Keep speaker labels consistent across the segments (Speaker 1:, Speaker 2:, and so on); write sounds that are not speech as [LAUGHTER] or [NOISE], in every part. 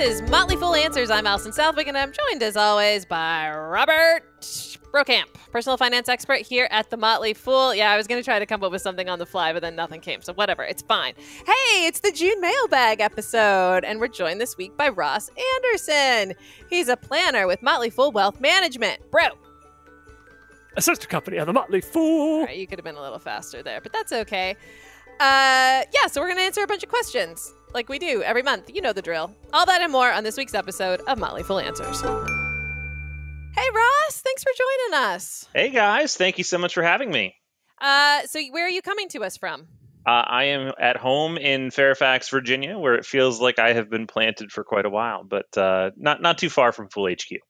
Speaker 1: is Motley Fool Answers. I'm Alison Southwick, and I'm joined as always by Robert Brokamp, personal finance expert here at the Motley Fool. Yeah, I was going to try to come up with something on the fly, but then nothing came, so whatever, it's fine. Hey, it's the June mailbag episode, and we're joined this week by Ross Anderson. He's a planner with Motley Fool Wealth Management. Bro,
Speaker 2: a sister company of the Motley Fool.
Speaker 1: you could have been a little faster there, but that's okay. Uh, yeah, so we're going to answer a bunch of questions like we do every month. You know the drill. All that and more on this week's episode of Motley Fool Answers. Hey, Ross, thanks for joining us.
Speaker 3: Hey, guys, thank you so much for having me.
Speaker 1: Uh, so, where are you coming to us from?
Speaker 3: Uh, I am at home in Fairfax, Virginia, where it feels like I have been planted for quite a while, but uh, not not too far from Fool HQ.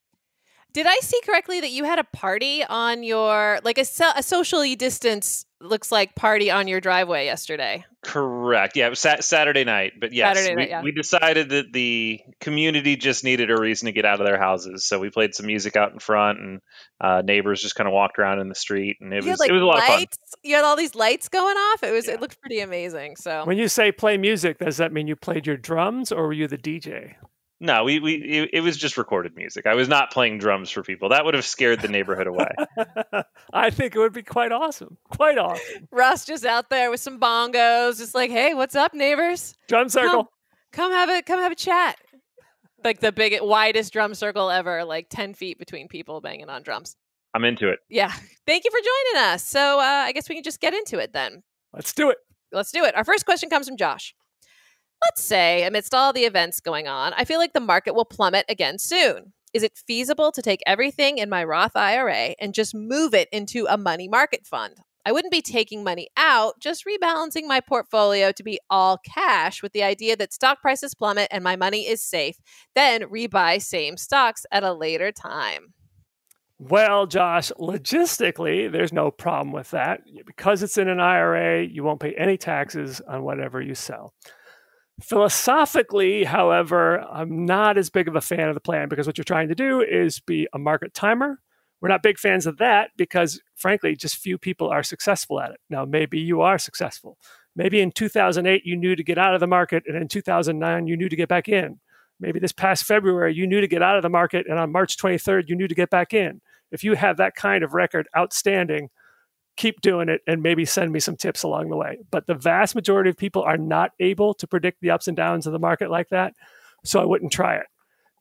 Speaker 1: Did I see correctly that you had a party on your like a, a socially distance looks like party on your driveway yesterday?
Speaker 3: Correct. Yeah, it was sat- Saturday night, but yes,
Speaker 1: Saturday night,
Speaker 3: we,
Speaker 1: yeah.
Speaker 3: we decided that the community just needed a reason to get out of their houses, so we played some music out in front, and uh, neighbors just kind of walked around in the street, and it
Speaker 1: You
Speaker 3: was
Speaker 1: had like
Speaker 3: it was a lot
Speaker 1: lights.
Speaker 3: of fun.
Speaker 1: You had all these lights going off. It was
Speaker 3: Yeah.
Speaker 1: it looked pretty amazing. So
Speaker 2: When you say play music, does that mean you played your drums or were you the DJ?
Speaker 3: No, we we it, it was just recorded music. I was not playing drums for people. That would have scared the neighborhood away. [LAUGHS]
Speaker 2: I think it would be quite awesome. Quite awesome.
Speaker 1: Russ just out there with some bongos, just like, hey, what's up, neighbors?
Speaker 2: Drum circle.
Speaker 1: Come have a come have a chat. Like the biggest, widest drum circle ever, like ten feet between people banging on drums.
Speaker 3: I'm into it.
Speaker 1: Yeah. Thank you for joining us. So uh, I guess we can just get into it then.
Speaker 2: Let's do it.
Speaker 1: Let's do it. Our first question comes from Josh. Let's say, amidst all the events going on, I feel like the market will plummet again soon. Is it feasible to take everything in my Roth IRA and just move it into a money market fund? I wouldn't be taking money out, just rebalancing my portfolio to be all cash with the idea that stock prices plummet and my money is safe, then rebuy same stocks at a later time.
Speaker 2: Well, Josh, logistically, there's no problem with that. Because it's in an IRA, you won't pay any taxes on whatever you sell. Philosophically, however, I'm not as big of a fan of the plan because what you're trying to do is be a market timer. We're not big fans of that because, frankly, just few people are successful at it. Now, maybe you are successful. Maybe in 2008, you knew to get out of the market, and in 2009, you knew to get back in. Maybe this past February, you knew to get out of the market, and on March 23rd, you knew to get back in. If you have that kind of record outstanding, keep doing it and maybe send me some tips along the way. But the vast majority of people are not able to predict the ups and downs of the market like that. So I wouldn't try it.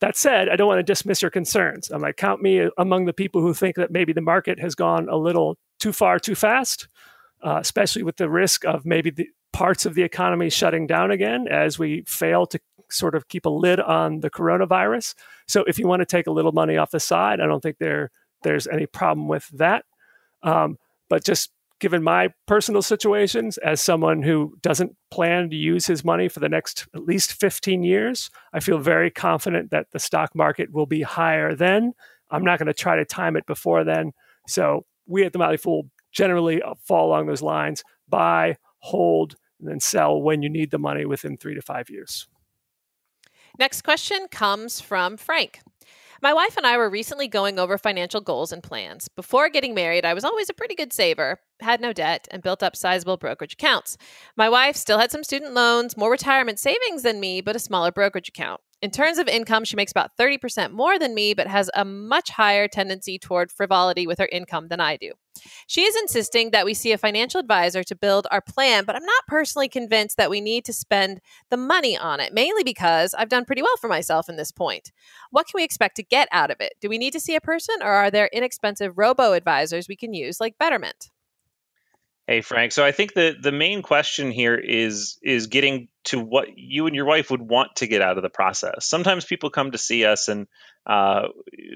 Speaker 2: That said, I don't want to dismiss your concerns. I might count me among the people who think that maybe the market has gone a little too far too fast, uh, especially with the risk of maybe the parts of the economy shutting down again as we fail to sort of keep a lid on the coronavirus. So if you want to take a little money off the side, I don't think there there's any problem with that. Um, but just given my personal situations as someone who doesn't plan to use his money for the next at least 15 years, I feel very confident that the stock market will be higher then. I'm not going to try to time it before then. So we at the Motley Fool generally uh, fall along those lines buy, hold, and then sell when you need the money within three to five years.
Speaker 1: Next question comes from Frank. My wife and I were recently going over financial goals and plans. Before getting married, I was always a pretty good saver, had no debt, and built up sizable brokerage accounts. My wife still had some student loans, more retirement savings than me, but a smaller brokerage account. In terms of income, she makes about 30% more than me, but has a much higher tendency toward frivolity with her income than I do. She is insisting that we see a financial advisor to build our plan, but I'm not personally convinced that we need to spend the money on it, mainly because I've done pretty well for myself in this point. What can we expect to get out of it? Do we need to see a person, or are there inexpensive robo advisors we can use like Betterment?
Speaker 3: Hey Frank, so I think the the main question here is is getting to what you and your wife would want to get out of the process. Sometimes people come to see us, and uh,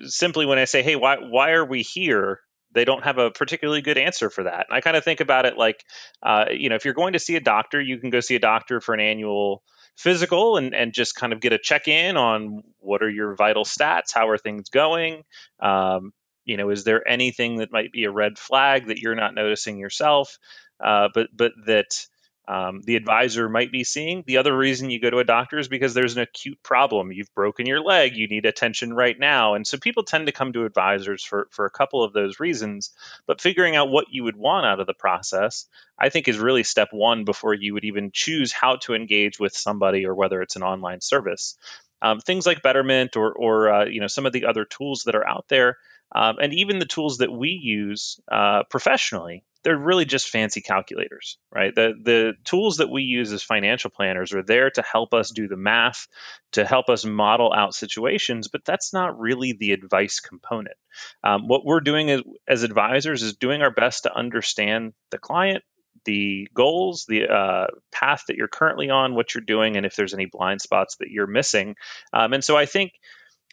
Speaker 3: simply when I say, "Hey, why why are we here?" they don't have a particularly good answer for that. And I kind of think about it like, uh, you know, if you're going to see a doctor, you can go see a doctor for an annual physical and, and just kind of get a check in on what are your vital stats, how are things going. Um, you know, is there anything that might be a red flag that you're not noticing yourself, uh, but but that um, the advisor might be seeing. The other reason you go to a doctor is because there's an acute problem. You've broken your leg. You need attention right now. And so people tend to come to advisors for, for a couple of those reasons. But figuring out what you would want out of the process, I think, is really step one before you would even choose how to engage with somebody or whether it's an online service. um, things like Betterment or, or uh, you know some of the other tools that are out there, um, and even the tools that we use uh, professionally they're really just fancy calculators, right? The the tools that we use as financial planners are there to help us do the math, to help us model out situations, but that's not really the advice component. Um, what we're doing as, as advisors is doing our best to understand the client, the goals, the uh, path that you're currently on, what you're doing, and if there's any blind spots that you're missing. Um, and so I think.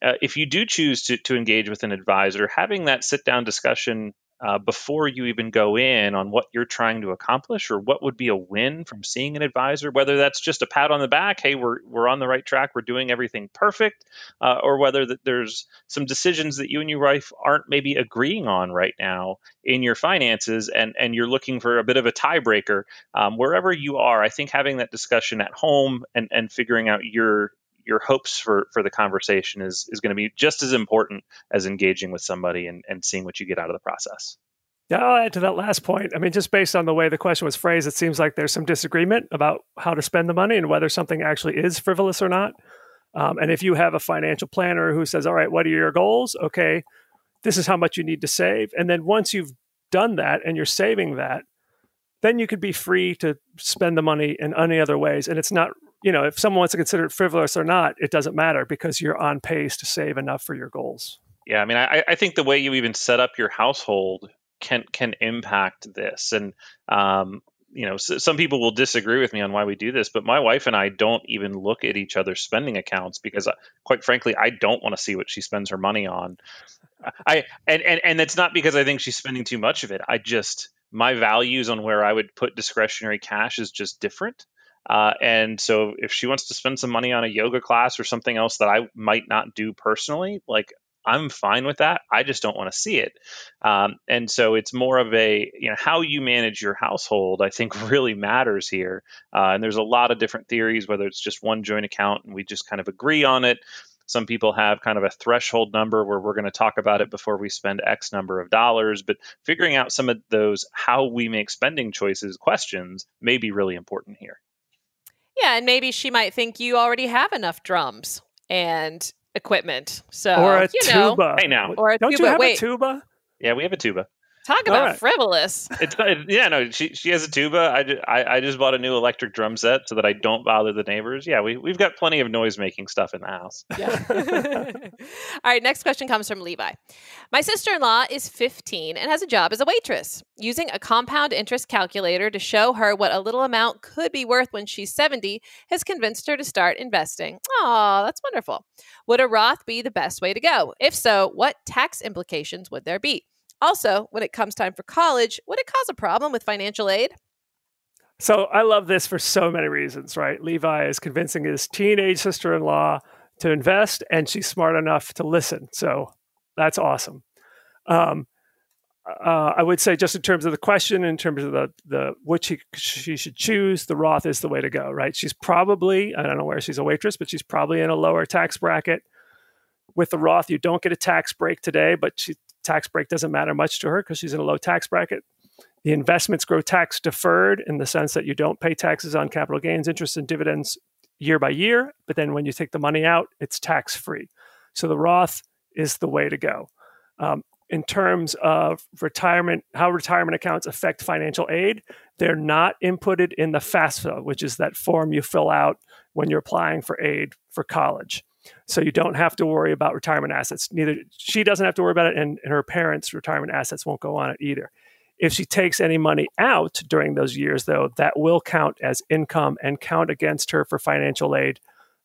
Speaker 3: Uh, if you do choose to, to engage with an advisor, having that sit down discussion uh, before you even go in on what you're trying to accomplish or what would be a win from seeing an advisor, whether that's just a pat on the back, hey, we're, we're on the right track, we're doing everything perfect, uh, or whether that there's some decisions that you and your wife aren't maybe agreeing on right now in your finances and, and you're looking for a bit of a tiebreaker. Um, wherever you are, I think having that discussion at home and, and figuring out your your hopes for for the conversation is is going to be just as important as engaging with somebody and, and seeing what you get out of the process.
Speaker 2: Yeah, I'll add to that last point. I mean, just based on the way the question was phrased, it seems like there's some disagreement about how to spend the money and whether something actually is frivolous or not. Um, and if you have a financial planner who says, "All right, what are your goals? Okay, this is how much you need to save," and then once you've done that and you're saving that, then you could be free to spend the money in any other ways, and it's not you know, if someone wants to consider it frivolous or not, it doesn't matter because you're on pace to save enough for your goals.
Speaker 3: Yeah, I mean, I, I think the way you even set up your household can can impact this, and um, you know, some people will disagree with me on why we do this, but my wife and I don't even look at each other's spending accounts because, uh, quite frankly, I don't want to see what she spends her money on. I and and and it's not because I think she's spending too much of it. I just my values on where I would put discretionary cash is just different. Uh, and so if she wants to spend some money on a yoga class or something else that I might not do personally, like I'm fine with that. I just don't want to see it. Um, and so it's more of a, you know, how you manage your household, I think [LAUGHS] really matters here. Uh, and there's a lot of different theories, whether it's just one joint account and we just kind of agree on it. Some people have kind of a threshold number where we're going to talk about it before we spend X number of dollars. But figuring out some of those how we make spending choices questions may be really important here.
Speaker 1: Yeah, and maybe she might think you already have enough drums and equipment. So
Speaker 2: or a
Speaker 1: you
Speaker 2: tuba.
Speaker 1: Know,
Speaker 3: hey now,
Speaker 1: or a
Speaker 2: don't
Speaker 1: tuba.
Speaker 2: you have
Speaker 1: Wait,
Speaker 2: a tuba?
Speaker 3: Yeah, we have a tuba.
Speaker 1: Talk about
Speaker 2: right.
Speaker 1: frivolous.
Speaker 3: It's it, yeah, no, she she has a tuba. I, I, I just bought a new electric drum set so that I don't bother the neighbors. Yeah, we we've got plenty of noise making stuff in the house.
Speaker 1: Yeah. [LAUGHS] [LAUGHS] All right, next question comes from Levi. My sister in law is 15 and has a job as a waitress. Using a compound interest calculator to show her what a little amount could be worth when she's 70 has convinced her to start investing. Oh, that's wonderful. Would a Roth be the best way to go? If so, what tax implications would there be? Also, when it comes time for college, would it cause a problem with financial aid?
Speaker 2: So I love this for so many reasons, right? Levi is convincing his teenage sister in law to invest, and she's smart enough to listen. So that's awesome. Um, uh, I would say, just in terms of the question, in terms of the the which she, she should choose, the Roth is the way to go, right? She's probably I don't know where she's a waitress, but she's probably in a lower tax bracket. With the Roth, you don't get a tax break today, but she, tax break doesn't matter much to her because she's in a low tax bracket. The investments grow tax deferred in the sense that you don't pay taxes on capital gains, interest, and dividends year by year. But then when you take the money out, it's tax free. So the Roth is the way to go. Um, in terms of retirement, how retirement accounts affect financial aid, they're not inputted in the FAFSA, which is that form you fill out when you're applying for aid for college. So you don't have to worry about retirement assets. Neither she doesn't have to worry about it, and, and her parents' retirement assets won't go on it either. If she takes any money out during those years, though, that will count as income and count against her for financial aid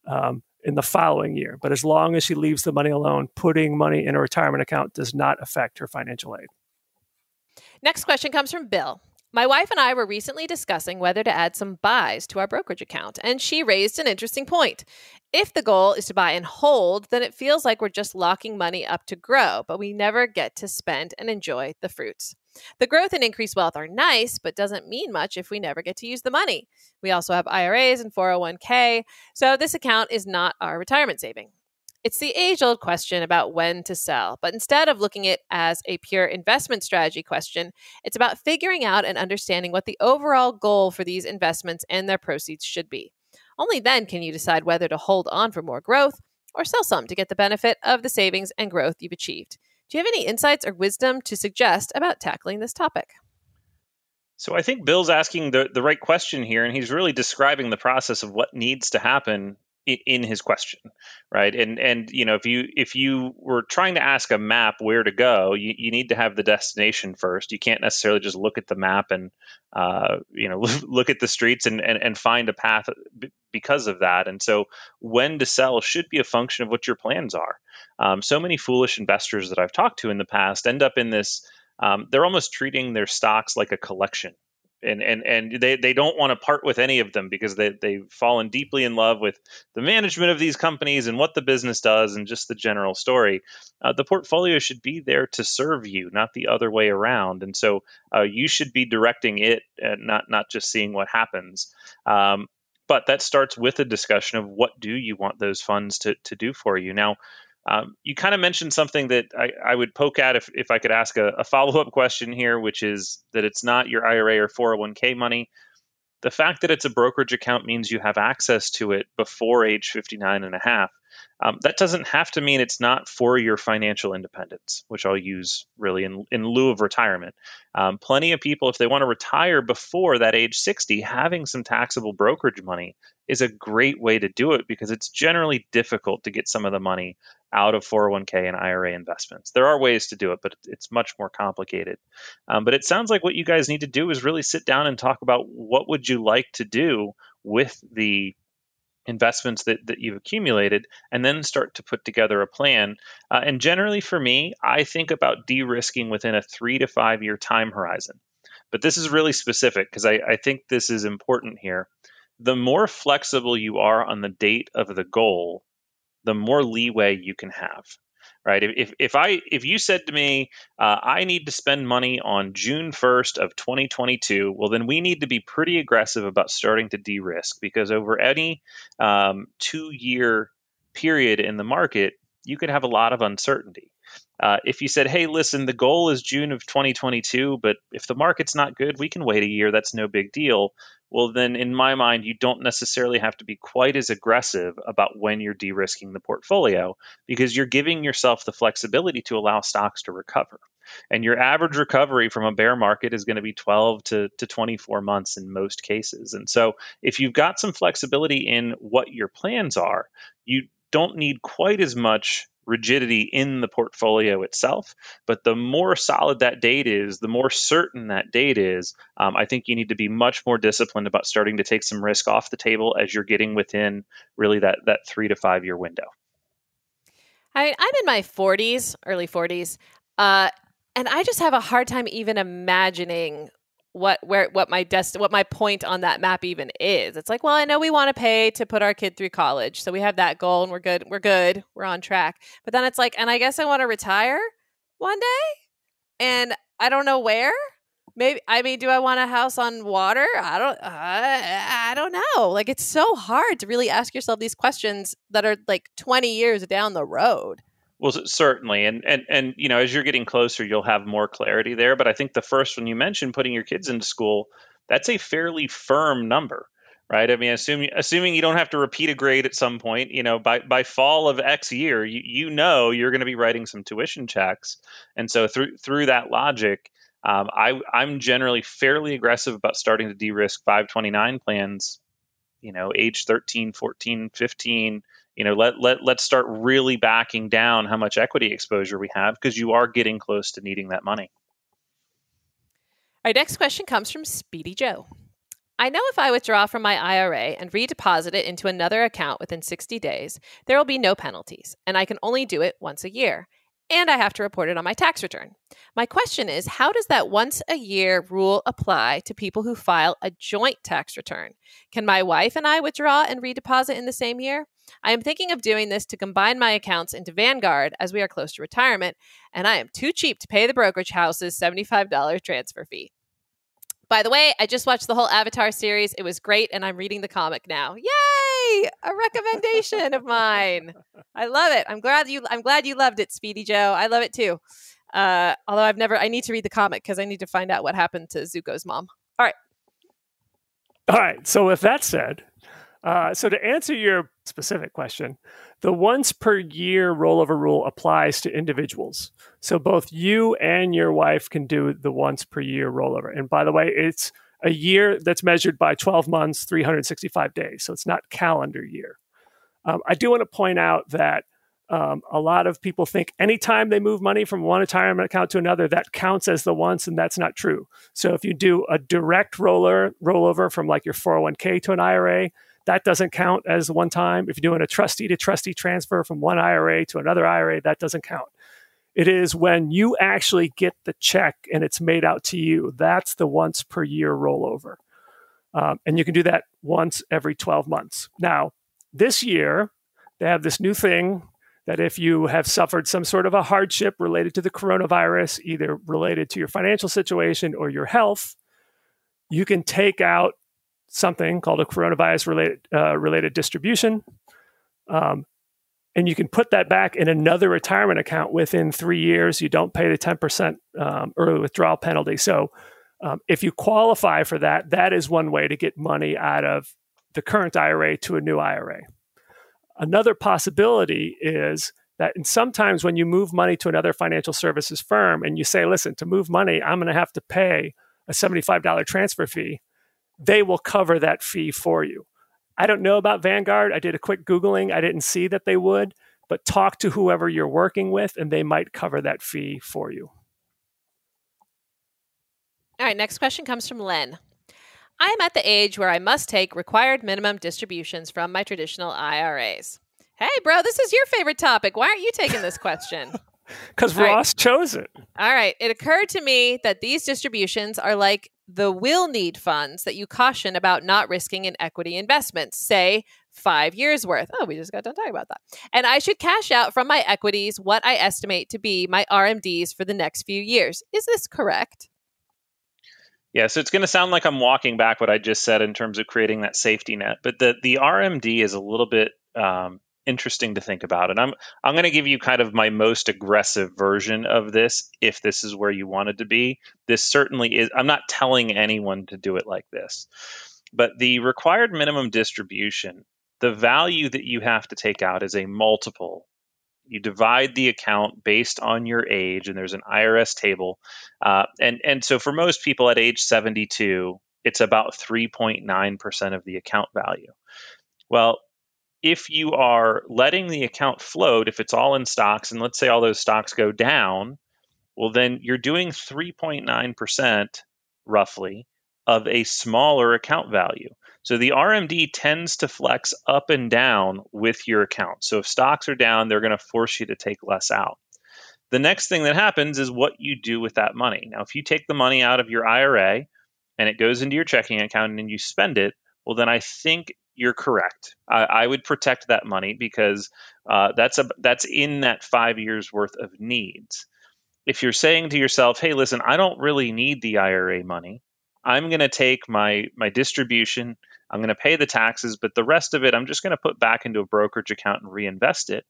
Speaker 2: um, in the following year. But as long as she leaves the money alone, putting money in a retirement account does not affect her financial aid.
Speaker 1: Next question comes from Bill. My wife and I were recently discussing whether to add some buys to our brokerage account, and she raised an interesting point. If the goal is to buy and hold, then it feels like we're just locking money up to grow, but we never get to spend and enjoy the fruits. The growth and increased wealth are nice, but doesn't mean much if we never get to use the money. We also have IRAs and 401k, so this account is not our retirement saving. It's the age old question about when to sell, but instead of looking at it as a pure investment strategy question, it's about figuring out and understanding what the overall goal for these investments and their proceeds should be. Only then can you decide whether to hold on for more growth or sell some to get the benefit of the savings and growth you've achieved. Do you have any insights or wisdom to suggest about tackling this topic?
Speaker 3: So I think Bill's asking the, the right question here, and he's really describing the process of what needs to happen in his question right? And and you know if you if you were trying to ask a map where to go you, you need to have the destination first. You can't necessarily just look at the map and uh, you know [LAUGHS] look at the streets and, and and find a path because of that. And so when to sell should be a function of what your plans are. Um, so many foolish investors that i've talked to in the past end up in this um, they're almost treating their stocks like a collection and and and they, they don't want to part with any of them because they they've fallen deeply in love with the management of these companies and what the business does and just the general story. Uh, the portfolio should be there to serve you, not the other way around. And so uh, you should be directing it, and not not just seeing what happens. Um, but that starts with a discussion of what do you want those funds to, to do for you. Now, um, you kind of mentioned something that I, I, would poke at if, if I could ask a, a follow up question here, which is that it's not your IRA or 401k money. The fact that it's a brokerage account means you have access to it before age 59 and a half. Um, that doesn't have to mean it's not for your financial independence, which I'll use really in, in lieu of retirement. Um, plenty of people, if they want to retire before that age 60, having some taxable brokerage money is a great way to do it because it's generally difficult to get some of the money out of 401k and IRA investments. There are ways to do it, but it's much more complicated. Um, but it sounds like what you guys need to do is really sit down and talk about what would you like to do with the investments that, that you've accumulated and then start to put together a plan. Uh, and generally for me, I think about de-risking within a three to five year time horizon. But this is really specific because I, I think this is important here. The more flexible you are on the date of the goal, the more leeway you can have right? If, if i if you said to me uh, i need to spend money on june 1st of 2022 well then we need to be pretty aggressive about starting to de-risk because over any um, two year period in the market you could have a lot of uncertainty uh, if you said, hey, listen, the goal is June of 2022, but if the market's not good, we can wait a year. That's no big deal well, then in my mind, you don't necessarily have to be quite as aggressive about when you're de risking the portfolio because you're giving yourself the flexibility to allow stocks to recover. And your average recovery from a bear market is going to be 12 to, to 24 months in most cases. And so, if you've got some flexibility in what your plans are, you don't need quite as much rigidity in the portfolio itself. But the more solid that date is, the more certain that date is, um, I think you need to be much more disciplined about starting to take some risk off the table as you're getting within really that, that three to five year window.
Speaker 1: I, I'm in my 40s, early 40s, uh, and I just have a hard time even imagining what where what my dest what my point on that map even is. It's like, well, I know we want to pay to put our kid through college, so we have that goal, and we're good. We're good. We're on track. But then it's like, and I guess I want to retire one day, and I don't know where. Maybe I mean, do I want a house on water? I don't. I, I don't know. Like it's so hard to really ask yourself these questions that are like twenty years down the road.
Speaker 3: Well, certainly, and and and you know, as you're getting closer, you'll have more clarity there. But I think the first one you mentioned, putting your kids into school, that's a fairly firm number, right? I mean, assuming assuming you don't have to repeat a grade at some point, you know, by by fall of X year, you you know you're going to be writing some tuition checks, and so through through that logic, um, I I'm generally fairly aggressive about starting to de-risk 529 plans, you know, age 13, 14, 15 you know let, let let's start really backing down how much equity exposure we have because you are getting close to needing that money
Speaker 1: our next question comes from speedy joe I know if I withdraw from my IRA and redeposit it into another account within 60 days, there will be no penalties, and I can only do it once a year and I have to report it on my tax return. My question is how does that once a year rule apply to people who file a joint tax return? Can my wife and I withdraw and redeposit in the same year? I am thinking of doing this to combine my accounts into Vanguard as we are close to retirement, and I am too cheap to pay the brokerage house's $75 transfer fee. By the way, I just watched the whole Avatar series. It was great, and I'm reading the comic now. Yay! A recommendation of mine. I love it. I'm glad you. I'm glad you loved it, Speedy Joe. I love it too. Uh, although I've never. I need to read the comic because I need to find out what happened to Zuko's mom. All right.
Speaker 2: All right. So with that said, Uh, so to answer your specific question, the once per year rollover rule applies to individuals. So both you and your wife can do the once per year rollover. And by the way, it's a year that's measured by 12 months, 365 days. So it's not calendar year. Um, I do want to point out that um, a lot of people think anytime they move money from one retirement account to another, that counts as the once, and that's not true. So if you do a direct roller rollover from like your 401k to an IRA, that doesn't count as one time. If you're doing a trustee to trustee transfer from one IRA to another IRA, that doesn't count. It is when you actually get the check and it's made out to you. That's the once per year rollover. Um, and you can do that once every 12 months. Now, this year, they have this new thing that if you have suffered some sort of a hardship related to the coronavirus, either related to your financial situation or your health, you can take out something called a coronavirus related uh, related distribution, um, and you can put that back in another retirement account within three years. You don't pay the ten percent um, early withdrawal penalty. So, um, if you qualify for that, that is one way to get money out of the current IRA to a new IRA. Another possibility is that and sometimes when you move money to another financial services firm and you say, listen, to move money, I'm going to have to pay a $75 transfer fee they will cover that fee for you. I don't know about Vanguard. I did a quick Googling. I didn't see that they would, but talk to whoever you're working with and they might cover that fee for you.
Speaker 1: All right, next question comes from Len. I am at the age where I must take required minimum distributions from my traditional IRAs. Hey, bro, this is your favorite topic. Why aren't you taking this question? [LAUGHS]
Speaker 2: Because Ross right. chose it.
Speaker 1: All right. It occurred to me that these distributions are like the will need funds that you caution about not risking in equity investments, say five years worth. Oh, we just got done talking about that. And I should cash out from my equities what I estimate to be my RMDs for the next few years. Is this correct?
Speaker 3: Yeah, so it's going to sound like I'm walking back what I just said in terms of creating that safety net, but the the RMD is a little bit um, interesting to think about. And I'm I'm going to give you kind of my most aggressive version of this if this is where you wanted to be. This certainly is I'm not telling anyone to do it like this. But the required minimum distribution, the value that you have to take out is a multiple. You divide the account based on your age, and there's an IRS table. Uh, and and so for most people at age 72, it's about 3.9% of the account value. Well, if you are letting the account float, if it's all in stocks, and let's say all those stocks go down, well, then you're doing 3.9% roughly of a smaller account value. So the RMD tends to flex up and down with your account. So if stocks are down, they're going to force you to take less out. The next thing that happens is what you do with that money. Now, if you take the money out of your IRA and it goes into your checking account and you spend it, well, then I think you're correct. I, I, would protect that money because uh, that's a that's in that five years worth of needs. If you're saying to yourself, "Hey, listen, I don't really need the IRA money. I'm going to take my my distribution. I'm going to pay the taxes, but the rest of it, I'm just going to put back into a brokerage account and reinvest it."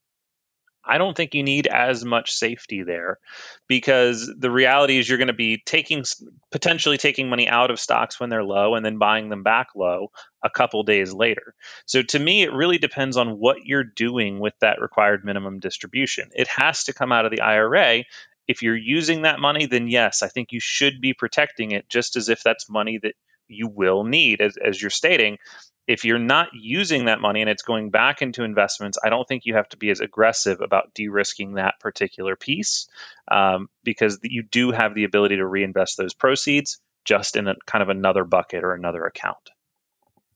Speaker 3: I don't think you need as much safety there because the reality is you're going to be taking potentially taking money out of stocks when they're low and then buying them back low a couple days later. So to me it really depends on what you're doing with that required minimum distribution. It has to come out of the IRA. If you're using that money then yes, I think you should be protecting it just as if that's money that you will need as, as you're stating if you're not using that money and it's going back into investments, I don't think you have to be as aggressive about de-risking that particular piece um, because you do have the ability to reinvest those proceeds just in a kind of another bucket or another account.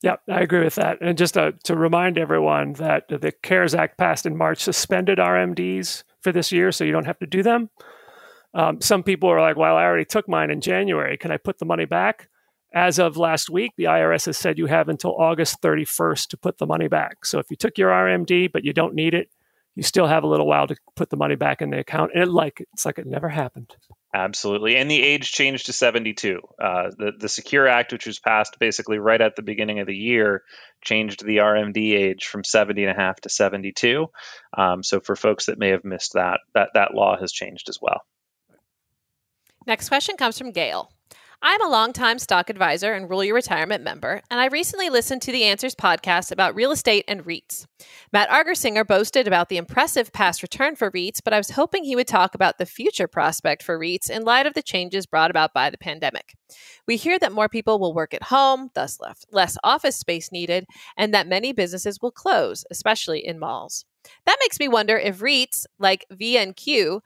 Speaker 2: Yeah, I agree with that. And just to, to remind everyone that the CARES Act passed in March suspended RMDs for this year, so you don't have to do them. Um, some people are like, well, I already took mine in January. Can I put the money back? As of last week, the IRS has said you have until August 31st to put the money back. So if you took your RMD but you don't need it, you still have a little while to put the money back in the account. And it like it's like it never happened.
Speaker 3: Absolutely, and the age changed to 72. Uh, the the Secure Act, which was passed basically right at the beginning of the year, changed the RMD age from 70 and a half to 72. Um, so for folks that may have missed that, that that law has changed as well.
Speaker 1: Next question comes from Gail. I'm a longtime stock advisor and Rule Your Retirement member, and I recently listened to the Answers podcast about real estate and REITs. Matt Argersinger boasted about the impressive past return for REITs, but I was hoping he would talk about the future prospect for REITs in light of the changes brought about by the pandemic. We hear that more people will work at home, thus left less office space needed, and that many businesses will close, especially in malls. That makes me wonder if REITs like VNQ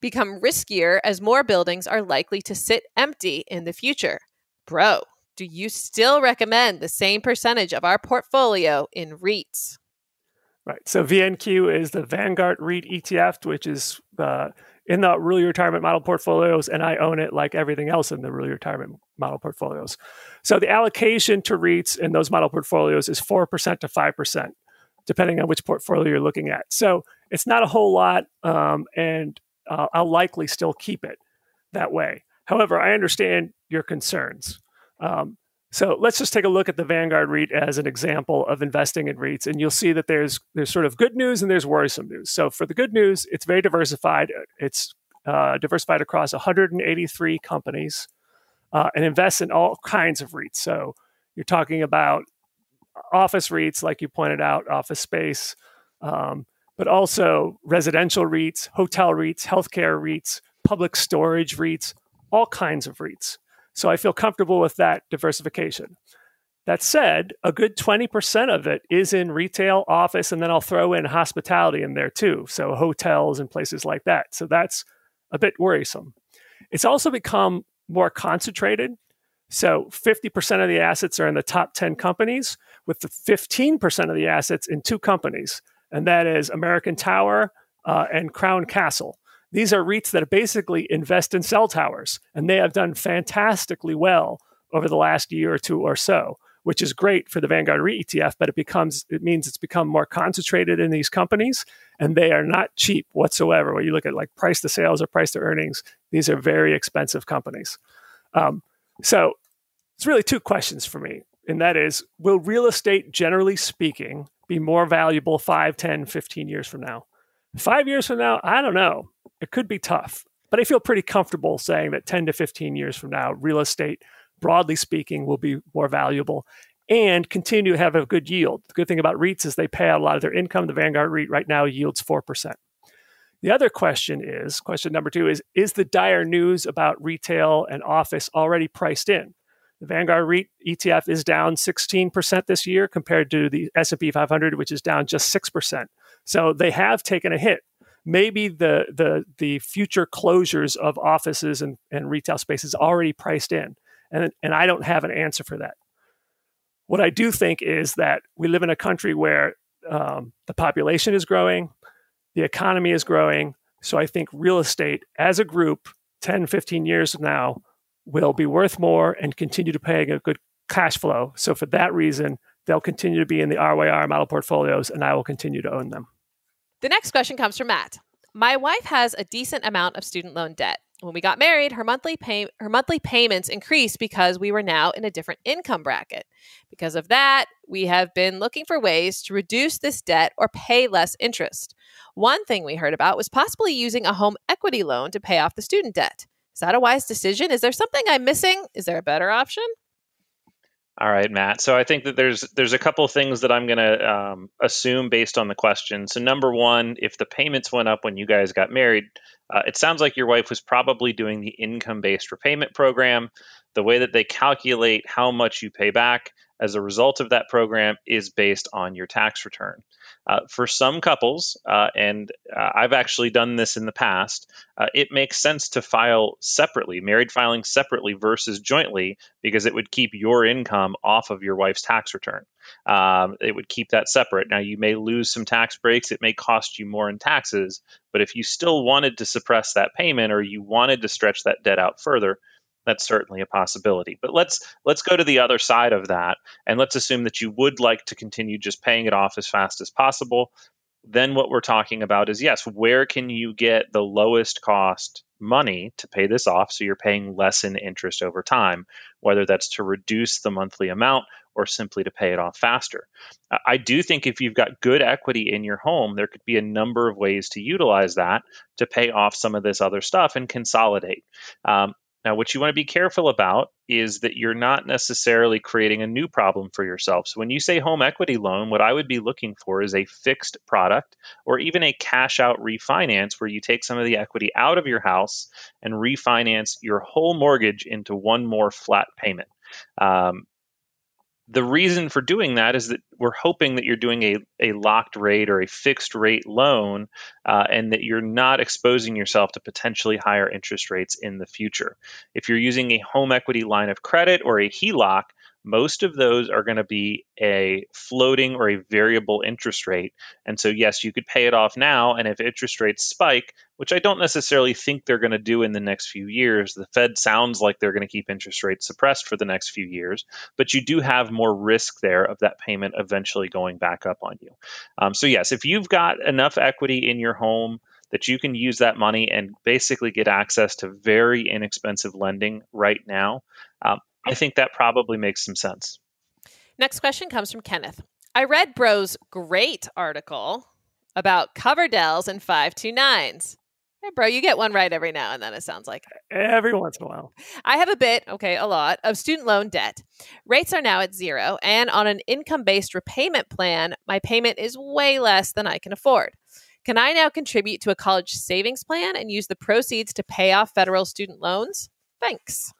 Speaker 1: become riskier as more buildings are likely to sit empty in the future. Bro, do you still recommend the same percentage of our portfolio in REITs?
Speaker 2: Right. So VNQ is the Vanguard REIT ETF, which is uh, in the Rule Retirement model portfolios, and I own it like everything else in the Rule Retirement model portfolios. So the allocation to REITs in those model portfolios is 4% to 5%, depending on which portfolio you're looking at. So it's not a whole lot. Um, and uh, I'll likely still keep it that way. However, I understand your concerns. Um, so let's just take a look at the Vanguard REIT as an example of investing in REITs, and you'll see that there's there's sort of good news and there's worrisome news. So for the good news, it's very diversified. It's uh, diversified across 183 companies uh, and invests in all kinds of REITs. So you're talking about office REITs, like you pointed out, office space. Um, but also residential REITs, hotel REITs, healthcare REITs, public storage REITs, all kinds of REITs. So I feel comfortable with that diversification. That said, a good 20% of it is in retail, office, and then I'll throw in hospitality in there too. So hotels and places like that. So that's a bit worrisome. It's also become more concentrated. So 50% of the assets are in the top 10 companies, with the 15% of the assets in two companies and that is American Tower uh, and Crown Castle. These are REITs that basically invest in cell towers, and they have done fantastically well over the last year or two or so, which is great for the Vanguard REIT ETF. But it becomes it means it's become more concentrated in these companies, and they are not cheap whatsoever. When you look at like price to sales or price to earnings, these are very expensive companies. Um, so it's really two questions for me, and that is: Will real estate, generally speaking, be more valuable 5, 10, 15 years from now. Five years from now, I don't know. It could be tough, but I feel pretty comfortable saying that 10 to 15 years from now, real estate, broadly speaking, will be more valuable and continue to have a good yield. The good thing about REITs is they pay out a lot of their income. The Vanguard REIT right now yields 4%. The other question is question number two is Is the dire news about retail and office already priced in? The Vanguard REIT ETF is down 16% this year compared to the S&P 500 which is down just 6%. So they have taken a hit. Maybe the the the future closures of offices and, and retail spaces already priced in. And, and I don't have an answer for that. What I do think is that we live in a country where um, the population is growing, the economy is growing. So I think real estate as a group, 10, 15 years now, will be worth more and continue to pay a good cash flow. So for that reason, they'll continue to be in the RYR model portfolios and I will continue to own them.
Speaker 1: The next question comes from Matt. My wife has a decent amount of student loan debt. When we got married, her monthly pay- her monthly payments increased because we were now in a different income bracket. Because of that, we have been looking for ways to reduce this debt or pay less interest. One thing we heard about was possibly using a home equity loan to pay off the student debt. Is that a wise decision? Is there something I'm missing? Is there a better option?
Speaker 3: All right, Matt. So I think that there's there's a couple things that I'm going to um, assume based on the question. So number one, if the payments went up when you guys got married, uh, it sounds like your wife was probably doing the income-based repayment program. The way that they calculate how much you pay back as a result of that program is based on your tax return. Uh, for some couples, uh, and uh, I've actually done this in the past, uh, it makes sense to file separately, married filing separately versus jointly, because it would keep your income off of your wife's tax return. Um, it would keep that separate. Now, you may lose some tax breaks, it may cost you more in taxes, but if you still wanted to suppress that payment or you wanted to stretch that debt out further, that's certainly a possibility. But let's let's go to the other side of that and let's assume that you would like to continue just paying it off as fast as possible. Then what we're talking about is yes, where can you get the lowest cost money to pay this off so you're paying less in interest over time, whether that's to reduce the monthly amount or simply to pay it off faster. I do think if you've got good equity in your home, there could be a number of ways to utilize that to pay off some of this other stuff and consolidate. Um, Now, what you want to be careful about is that you're not necessarily creating a new problem for yourself. So, when you say home equity loan, what I would be looking for is a fixed product or even a cash out refinance where you take some of the equity out of your house and refinance your whole mortgage into one more flat payment. Um, the reason for doing that is that we're hoping that you're doing a, a locked rate or a fixed rate loan uh, and that you're not exposing yourself to potentially higher interest rates in the future. If you're using a home equity line of credit or a HELOC, most of those are going to be a floating or a variable interest rate. And so, yes, you could pay it off now. And if interest rates spike, which I don't necessarily think they're going to do in the next few years, the Fed sounds like they're going to keep interest rates suppressed for the next few years. But you do have more risk there of that payment eventually going back up on you. Um, so, yes, if you've got enough equity in your home, that you can use that money and basically get access to very inexpensive lending right now. Um, I think that probably makes some sense.
Speaker 1: Next question comes from Kenneth. I read Bro's great article about Coverdell's and 529s. Hey, bro, you get one right every now and then, it sounds like.
Speaker 2: Every once in a while.
Speaker 1: I have a bit, okay, a lot, of student loan debt. Rates are now at zero, and on an income based repayment plan, my payment is way less than I can afford. Can I now contribute to a college savings plan and use the proceeds to pay off federal student loans? Thanks.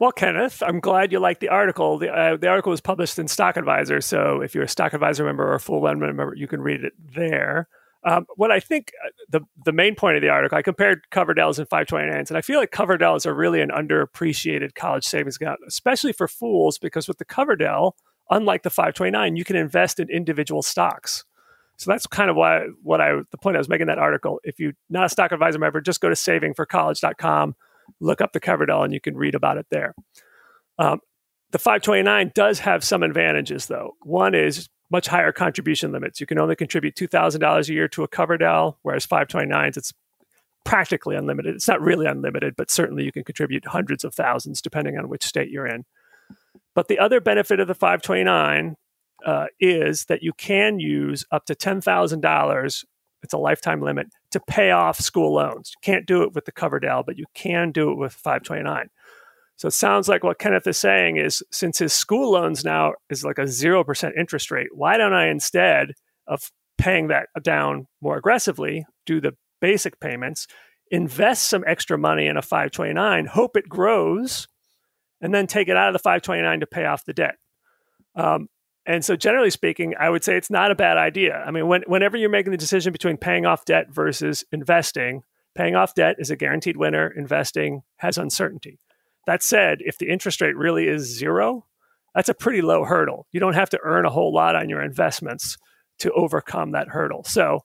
Speaker 2: Well, Kenneth, I'm glad you liked the article. The, uh, the article was published in Stock Advisor, so if you're a Stock Advisor member or a Fool One member, you can read it there. Um, what I think uh, the the main point of the article, I compared Coverdell's and 529s, and I feel like Coverdell's are really an underappreciated college savings account, especially for fools, because with the Coverdell, unlike the 529, you can invest in individual stocks. So that's kind of why what I the point I was making that article. If you're not a stock advisor member, just go to savingforcollege.com look up the Coverdell and you can read about it there. Um, the 529 does have some advantages, though. One is much higher contribution limits. You can only contribute $2,000 a year to a Coverdell, whereas 529s, it's practically unlimited. It's not really unlimited, but certainly you can contribute hundreds of thousands depending on which state you're in. But the other benefit of the 529 uh, is that you can use up to $10,000 it's a lifetime limit to pay off school loans. You can't do it with the Coverdell, but you can do it with 529. So it sounds like what Kenneth is saying is since his school loans now is like a 0% interest rate, why don't I instead of paying that down more aggressively, do the basic payments, invest some extra money in a 529, hope it grows, and then take it out of the 529 to pay off the debt. Um, and so, generally speaking, I would say it's not a bad idea. I mean, when, whenever you're making the decision between paying off debt versus investing, paying off debt is a guaranteed winner, investing has uncertainty. That said, if the interest rate really is zero, that's a pretty low hurdle. You don't have to earn a whole lot on your investments to overcome that hurdle. So,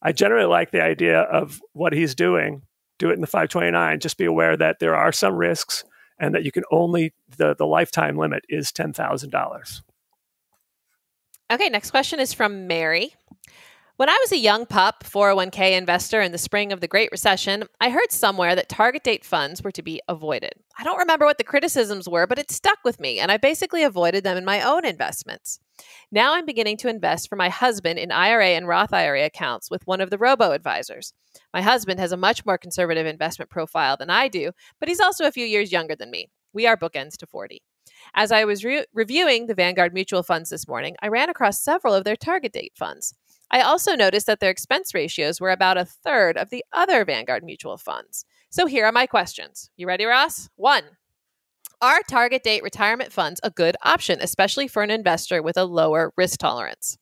Speaker 2: I generally like the idea of what he's doing. Do it in the 529. Just be aware that there are some risks and that you can only, the, the lifetime limit is $10,000.
Speaker 1: Okay, next question is from Mary. When I was a young pup 401k investor in the spring of the Great Recession, I heard somewhere that target date funds were to be avoided. I don't remember what the criticisms were, but it stuck with me, and I basically avoided them in my own investments. Now I'm beginning to invest for my husband in IRA and Roth IRA accounts with one of the robo advisors. My husband has a much more conservative investment profile than I do, but he's also a few years younger than me. We are bookends to 40. As I was re- reviewing the Vanguard mutual funds this morning, I ran across several of their target date funds. I also noticed that their expense ratios were about a third of the other Vanguard mutual funds. So here are my questions. You ready, Ross? One Are target date retirement funds a good option, especially for an investor with a lower risk tolerance?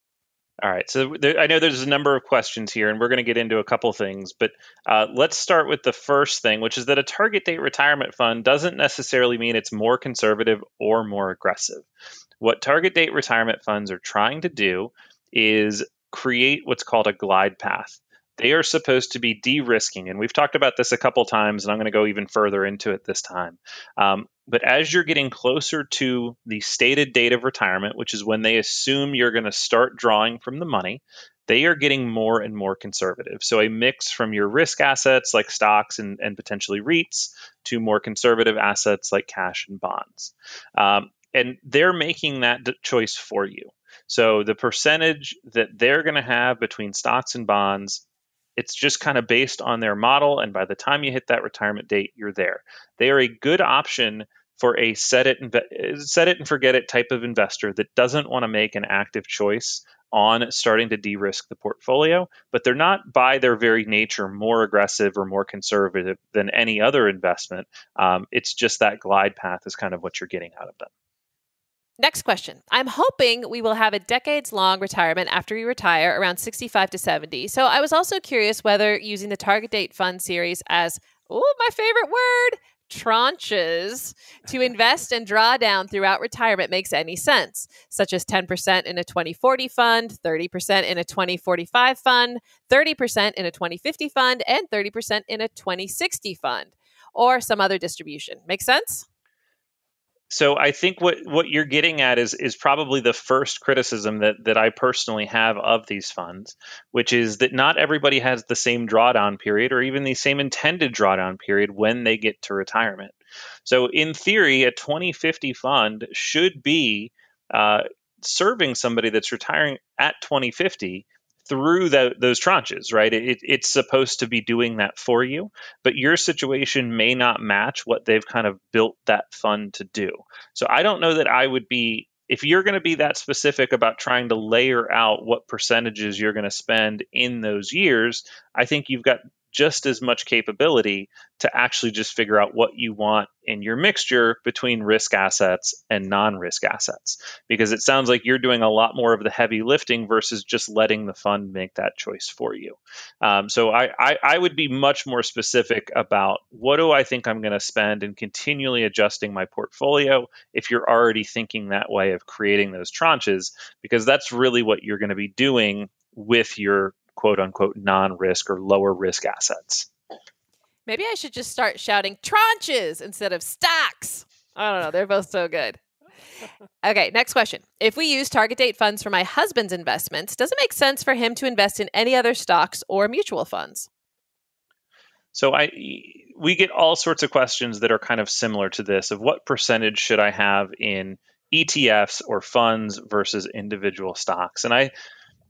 Speaker 3: All right. So there, I know there's a number of questions here, and we're going to get into a couple things, but uh, let's start with the first thing, which is that a target date retirement fund doesn't necessarily mean it's more conservative or more aggressive. What target date retirement funds are trying to do is create what's called a glide path. They are supposed to be de risking, and we've talked about this a couple times, and I'm going to go even further into it this time. Um, but as you're getting closer to the stated date of retirement, which is when they assume you're going to start drawing from the money, they are getting more and more conservative. So, a mix from your risk assets like stocks and, and potentially REITs to more conservative assets like cash and bonds. Um, and they're making that choice for you. So, the percentage that they're going to have between stocks and bonds It's just kind of based on their model. And by the time you hit that retirement date, you're there. They are a good option for a set it, inve- set it and forget it type of investor that doesn't want to make an active choice on starting to de risk the portfolio, but they're not by their very nature more aggressive or more conservative than any other investment. Um, it's just that glide path is kind of what you're getting out of them.
Speaker 1: Next question. I'm hoping we will have a decades long retirement after we retire around 65 to 70. So I was also curious whether using the target date fund series as, oh, my favorite word, tranches to invest and draw down throughout retirement makes any sense, such as 10% in a 2040 fund, 30% in a 2045 fund, 30% in a 2050 fund, and 30% in a 2060 fund, or some other distribution. Make sense?
Speaker 3: So I think what what you're getting at is is probably the first criticism that that I personally have of these funds, which is that not everybody has the same drawdown period or even the same intended drawdown period when they get to retirement. So in theory, a 2050 fund should be uh, serving somebody that's retiring at 2050 through the, those tranches, right? It, it's supposed to be doing that for you, but your situation may not match what they've kind of built that fund to do. So I don't know that I would be, if you're going to be that specific about trying to layer out what percentages you're going to spend in those years, I think you've got just as much capability to actually just figure out what you want in your mixture between risk assets and non risk assets. Because it sounds like you're doing a lot more of the heavy lifting versus just letting the fund make that choice for you. Um, so I, I, I would be much more specific about what do I think I'm going to spend and continually adjusting my portfolio if you're already thinking that way of creating those tranches, because that's really what you're going to be doing with your quote unquote non risk or lower risk assets.
Speaker 1: Maybe I should just start shouting tranches instead of stocks. I don't know. They're both so good. Okay, next question. If we use target date funds for my husband's investments, does it make sense for him to invest in any other stocks or mutual funds?
Speaker 3: So I we get all sorts of questions that are kind of similar to this of what percentage should I have in ETFs or funds versus individual stocks. And I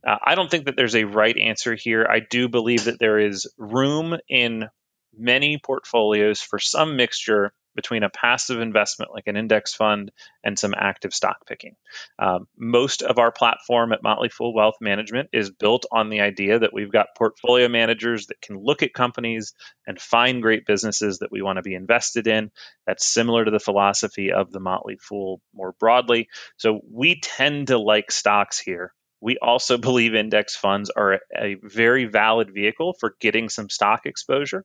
Speaker 3: uh, I don't think that there's a right answer here. I do believe that there is room in many portfolios for some mixture between a passive investment like an index fund and some active stock picking. Um, most of our platform at Motley Fool Wealth Management is built on the idea that we've got portfolio managers that can look at companies and find great businesses that we want to be invested in. That's similar to the philosophy of the Motley Fool more broadly. So we tend to like stocks here we also [LAUGHS] believe index funds are a very valid vehicle for getting some stock exposure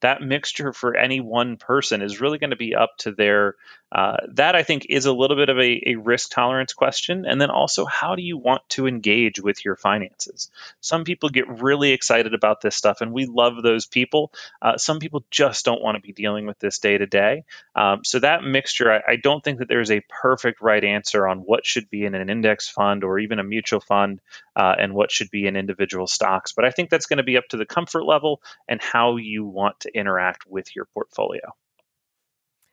Speaker 3: that mixture for any one person is really going to be up to their uh, that i think is a little bit of a, a, risk tolerance question. And then also how do you want to engage with your finances? Some people get really excited about this stuff and we love those people. Uh, some people just don't want to be dealing with this day to day. Um, so that mixture I, I don't think that there's a perfect right answer on what should be in an index fund or even a mutual fund uh, and what should be in individual stocks but i think that's going to be up to the comfort level and how you want to interact with your portfolio.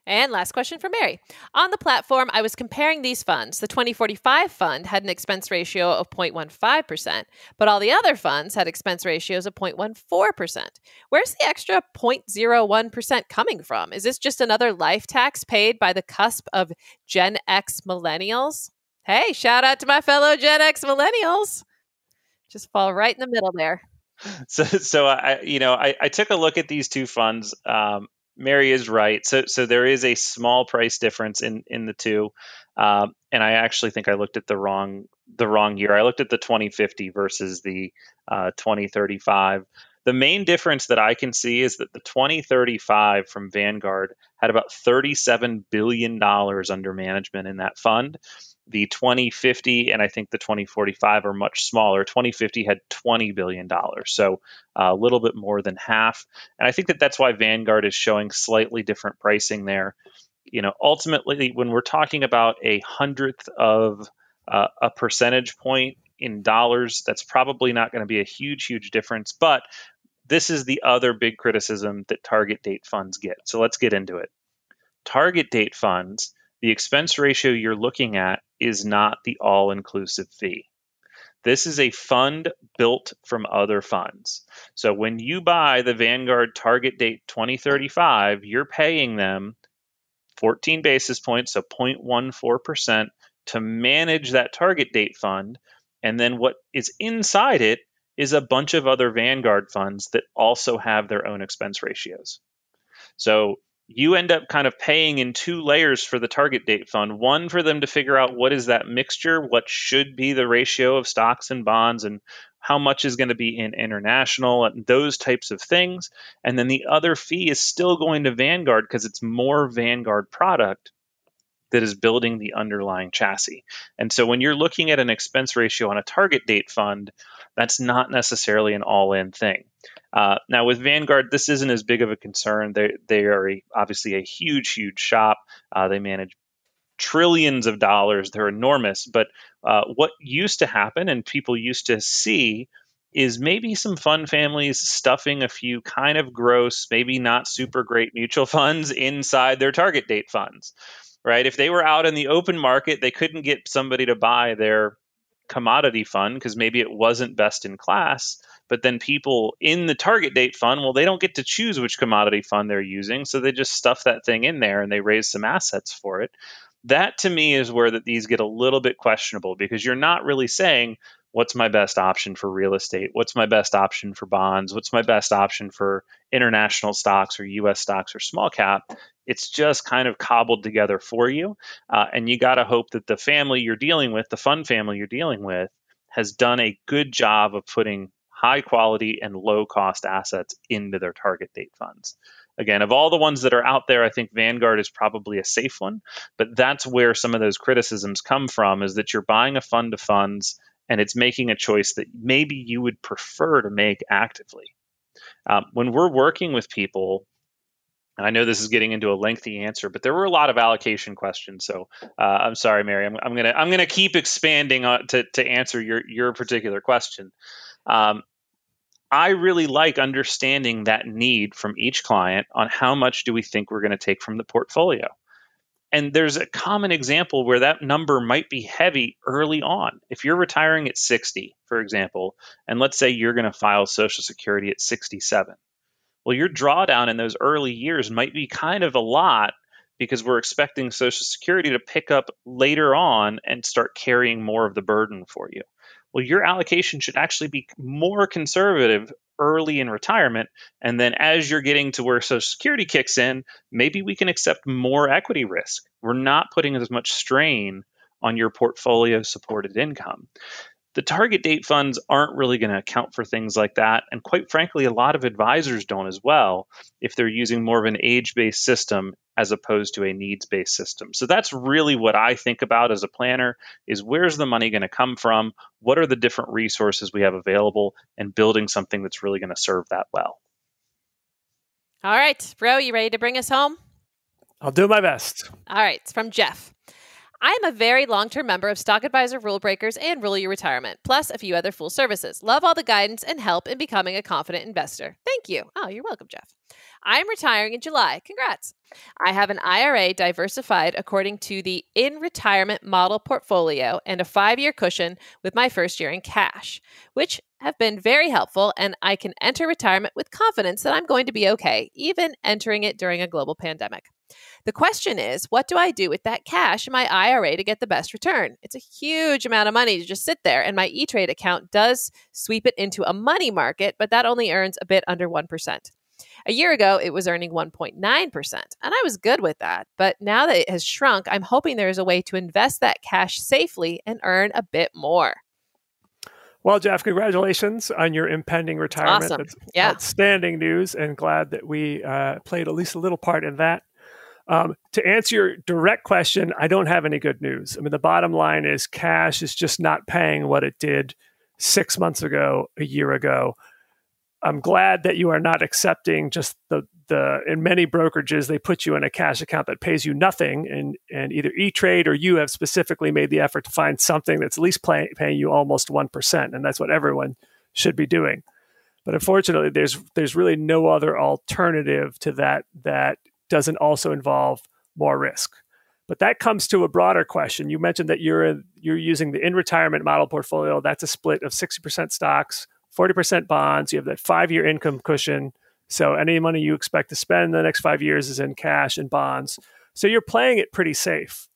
Speaker 1: And last question for Mary. On the platform, I was comparing these funds. The 2045 fund had an expense ratio of 0.15%, but all the other funds had expense ratios of 0.14%. Where's the extra 0.01% coming from? Is this just another life tax paid by the cusp of Gen X millennials? Hey, shout out to my fellow Gen X millennials. Just fall right in the middle there. [LAUGHS]
Speaker 3: so so I you know I, I took a look at these two funds. Um, Mary is right. So so there is a small price difference in in the two, um, and I actually think I looked at the wrong the wrong year. I looked at the 2050 versus the uh, 2035. The main difference that I can see is that the 2035 from Vanguard had about 37 billion dollars under management in that fund, the 2050 and I think the 2045 are much smaller. 2050 had 20 billion dollars, so uh, a little bit more than half. And I think that that's why Vanguard is showing slightly different pricing there. You know, ultimately, when we're talking about a hundredth of uh, a percentage point in dollars, that's probably not going to be a huge, huge difference. But this is the other big criticism that target date funds get. So let's get into it. Target date funds the expense ratio you're looking at is not the all inclusive fee. This is a fund built from other funds. So when you buy the Vanguard target date 2035, you're paying them 14 basis points, so 0.14%, to manage that target date fund. And then what is inside it is a bunch of other Vanguard funds that also have their own expense ratios. So you end up kind of paying in two layers for the target date fund. One for them to figure out what is that mixture what should be the ratio of stocks and bonds and how much is going to be in international and those types of things. And then the other fee is still going to vanguard because it's more vanguard product that is building the underlying chassis. And so when you're looking at an expense ratio on a target date fund that's not necessarily an all-in thing uh, now with Vanguard, this isn't as big of a concern. They they are a, obviously a huge, huge shop. Uh, they manage trillions of dollars. They're enormous. But uh, what used to happen and people used to see is maybe some fund families stuffing a few kind of gross, maybe not super great mutual [LAUGHS] funds inside their target date funds. Right? If they were out in the open market, they couldn't get somebody to buy their commodity fund because maybe it wasn't best in class. But then people in the target date fund, well, they don't get to choose which commodity fund they're using. So they just stuff that thing in there and they raise some assets for it. That to me is where that these get a little bit questionable because you're not really saying, what's my best option for real estate? What's my best option for bonds? What's my best option for international stocks or US stocks or small cap? It's just kind of cobbled together for you. Uh, and you got to hope that the family you're dealing with, the fund family you're dealing with, has done a good job of putting high quality and low cost assets into their target date funds. Again, of all the ones that are out there, I think Vanguard is probably a safe one, but that's where some of those criticisms come from is that you're buying a fund of funds and it's making a choice that maybe you would prefer to make actively. Um, when we're working with people, and I know this is getting into a lengthy answer, but there were a lot of allocation questions. So uh, I'm sorry, Mary. I'm, I'm, gonna I'm gonna keep expanding to to answer your your particular question. Um, I really like understanding that need from each client on how much do we think we're going to take from the portfolio. And there's a common example where that number might be heavy early on. If you're retiring at 60, for example, and let's say you're going to file Social Security at 67, well, your drawdown in those early years might be kind of a lot because we're expecting Social Security to pick up later on and start carrying more of the burden for you well, your allocation should actually be more conservative early in retirement. And then as you're getting to where Social Security kicks in, maybe we can accept more equity risk. We're not putting as much strain on your portfolio supported income. The target date funds aren't really going to account for things like that. And quite frankly, a lot of advisors don't as well if they're using more of an age based system as opposed to a needs based system. So that's really what I think about as a planner is where's the money going to come from? What are the different resources we have available and building something that's really going to serve that well.
Speaker 1: All right, bro, you ready to bring us home?
Speaker 2: I'll do my best.
Speaker 1: All right, it's from Jeff. I am a very long term member of Stock Advisor Rule Breakers and Rule Your Retirement, plus a few other Fool services. Love all the guidance and help in becoming a confident investor. Thank you. Oh, you're welcome, Jeff. I am retiring in July. Congrats. I have an IRA diversified according to the in retirement model portfolio and a five year cushion with my first year in cash, which have been very helpful. And I can enter retirement with confidence that I'm going to be okay, even entering it during a global pandemic. The question is, what do I do with that cash in my IRA to get the best return? It's a huge amount of money to just sit there, and my E Trade account does sweep it into a money market, but that only earns a bit under 1%. A year ago, it was earning 1.9%, and I was good with that. But now that it has shrunk, I'm hoping there is a way to invest that cash safely and earn a bit more.
Speaker 2: Well, Jeff, congratulations on your impending retirement.
Speaker 1: Awesome.
Speaker 2: That's
Speaker 1: yeah.
Speaker 2: outstanding news, and glad that we uh, played at least a little part in that. Um, to answer your direct question, I don't have any good news. I mean, the bottom line is cash is just not paying what it did six months ago, a year ago. I'm glad that you are not accepting just the the in many brokerages they put you in a cash account that pays you nothing, and and either E Trade or you have specifically made the effort to find something that's at least pay, paying you almost one percent, and that's what everyone should be doing. But unfortunately, there's there's really no other alternative to that that doesn't also involve more risk. But that comes to a broader question. You mentioned that you're you're using the in retirement model portfolio. That's a split of 60% stocks, 40% bonds. You have that five year income cushion. So any money you expect to spend in the next five years is in cash and bonds. So you're playing it pretty safe.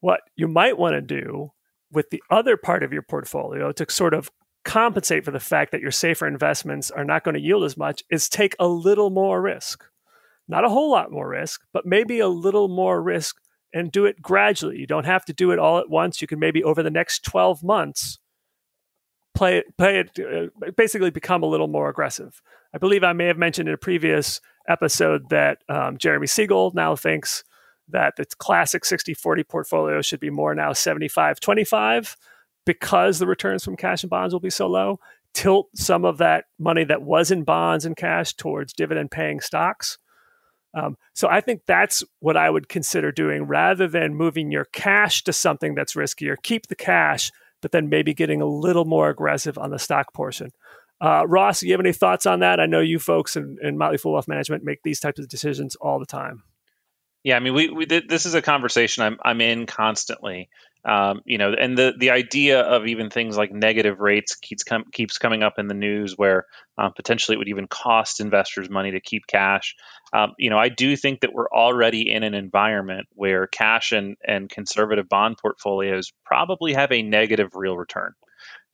Speaker 2: What you might want to do with the other part of your portfolio to sort of compensate for the fact that your safer investments are not going to yield as much is take a little more risk. Not a whole lot more risk, but maybe a little more risk and do it gradually. You don't have to do it all at once. You can maybe over the next 12 months play it, play it, uh, basically become a little more aggressive. I believe I may have mentioned in a previous episode that um, Jeremy Siegel now thinks that the classic 60 40 portfolio should be more now 75 25 because the returns from cash and bonds will be so low. Tilt some of that money that was in bonds and cash towards dividend paying stocks. Um, so I think that's what I would consider doing rather than moving your cash to something that's riskier. Keep the cash, but then maybe getting a little more aggressive on the stock portion. Uh, Ross, do you have any thoughts on that? I know you folks in, in Motley Fool Wealth Management make these types of decisions all the time.
Speaker 3: Yeah, I mean, we, we this is a conversation I'm I'm in constantly. Um, you know, and the the idea of even things like negative rates keeps com- keeps coming up in the news, where um, potentially it would even cost investors money to keep cash. Um, you know, I do think that we're already in an environment where cash and and conservative bond portfolios probably have a negative real return,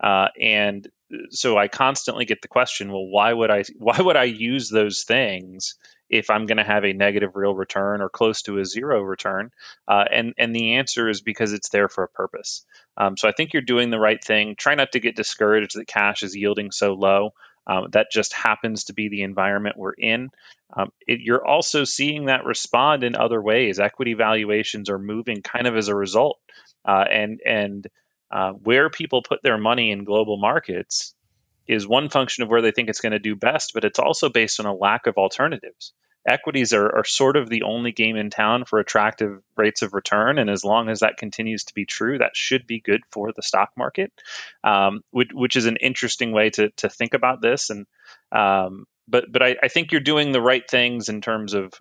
Speaker 3: uh, and so I constantly get the question, well, why would I why would I use those things if I'm going to have a negative real return or close to a zero return? Uh, and and the answer is because it's there for a purpose. Um, so I think you're doing the right thing. Try not to get discouraged that cash is yielding so low. Um, that just happens to be the environment we're in. Um, it, you're also seeing that respond in other ways. Equity valuations are moving kind of as a result, uh, and and uh, where people put their money in global markets is one function of where they think it's going to do best, but it's also based on a lack of alternatives equities are, are sort of the only game in town for attractive rates of return. And as long as that continues to be true, that should be good for the stock market, um, which, which, is an interesting way to, to think about this. And um, but but I, I think you're doing the right things in terms of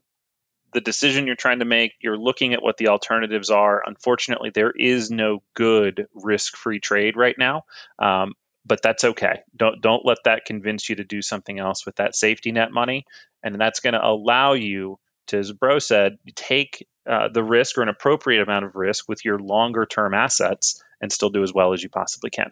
Speaker 3: the decision you're trying to make. You're looking at what the alternatives are. Unfortunately, there is no good risk-free trade right now. Um, but that's okay. Don't don't let that convince you to do something else with that safety net money, and that's going to allow you to, as Bro said, take uh, the risk or an appropriate amount of risk with your longer term assets and still do as well as you possibly can.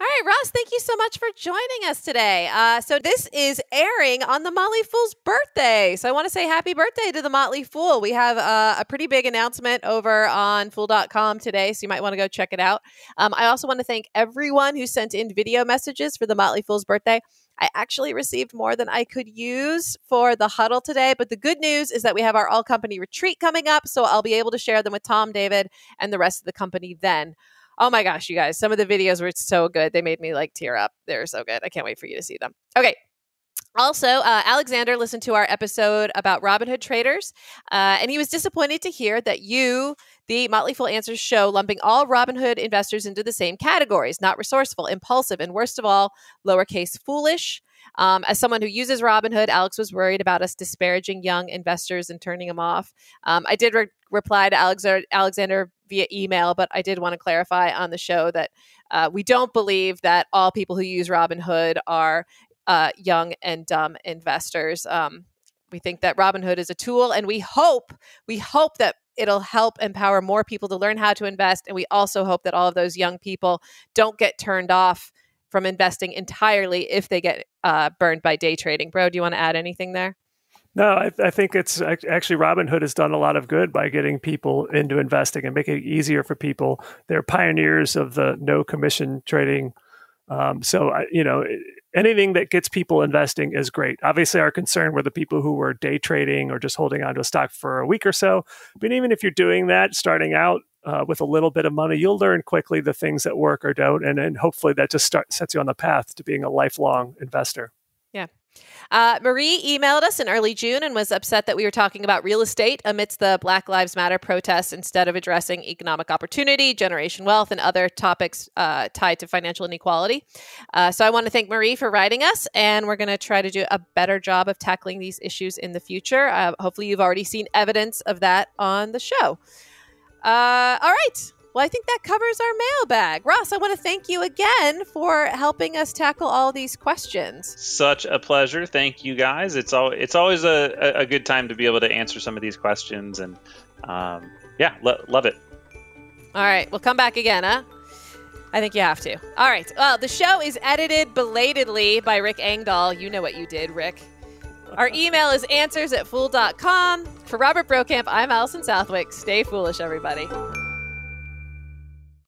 Speaker 1: All right, Ross, thank you so much for joining us today. Uh, so, this is airing on the Motley Fool's birthday. So, I want to say happy birthday to the Motley Fool. We have uh, a pretty big announcement over on fool.com today, so you might want to go check it out. Um, I also want to thank everyone who sent in video messages for the Motley Fool's birthday. I actually received more than I could use for the huddle today. But the good news is that we have our all company retreat coming up. So I'll be able to share them with Tom, David, and the rest of the company then. Oh my gosh, you guys, some of the videos were so good. They made me like tear up. They're so good. I can't wait for you to see them. Okay, also, uh, Alexander listened to our episode about Robinhood traders, uh, and he was disappointed to hear that you, the Motley Fool Answers show, lumping all Robinhood investors into the same categories not resourceful, impulsive, and worst of all, lowercase foolish. Um, as someone who uses Robinhood, Alex was worried about us disparaging young investors and turning them off. Um, I did re- reply to Alexander, Alexander via email, but I did want to clarify on the show that uh, we don't believe that all people who use Robinhood are uh, young and dumb investors. Um, we think that Robinhood is a tool, and we hope we hope that it'll help empower more people to learn how to invest. And we also hope that all of those young people don't get turned off from investing entirely if they get uh, burned by day trading. Bro, do you want to add anything there?
Speaker 2: No, I, I, think it's actually Robinhood has done a lot of good by getting people into investing and making it easier for people. They're pioneers of the no commission trading. Um, so, you know, anything that gets people investing is great. Obviously, our concern were the people who were day trading or just holding onto a stock for a week or so. But even if you're doing that, starting out uh, with a little bit of money, you'll learn quickly the things that work or don't, and then hopefully that just start, sets you on the path to being a lifelong investor.
Speaker 1: Yeah, Uh, Marie emailed us in early June and was upset that we were talking about real estate amidst the Black Lives Matter protests instead of addressing economic opportunity, generation wealth, and other topics uh, tied to financial inequality. Uh, so I want to thank Marie for writing us, and we're going to try to do a better job of tackling these issues in the future. Uh, hopefully, you've already seen evidence of that on the show. Uh, all right. Well, I think that covers our mailbag. Ross, I want to thank you again for helping us tackle all these questions.
Speaker 3: Such a pleasure. Thank you guys. It's all it's always a, a good time to be able to answer some of these questions and um, yeah, lo- love it.
Speaker 1: All right, we'll come back again, huh? I think you have to. All right. Well, the show is edited belatedly by Rick Engdahl. You know what you did, Rick. Our [LAUGHS] email is answers at fool.com. For Robert Brokamp, I'm Allison Southwick. Stay foolish, everybody.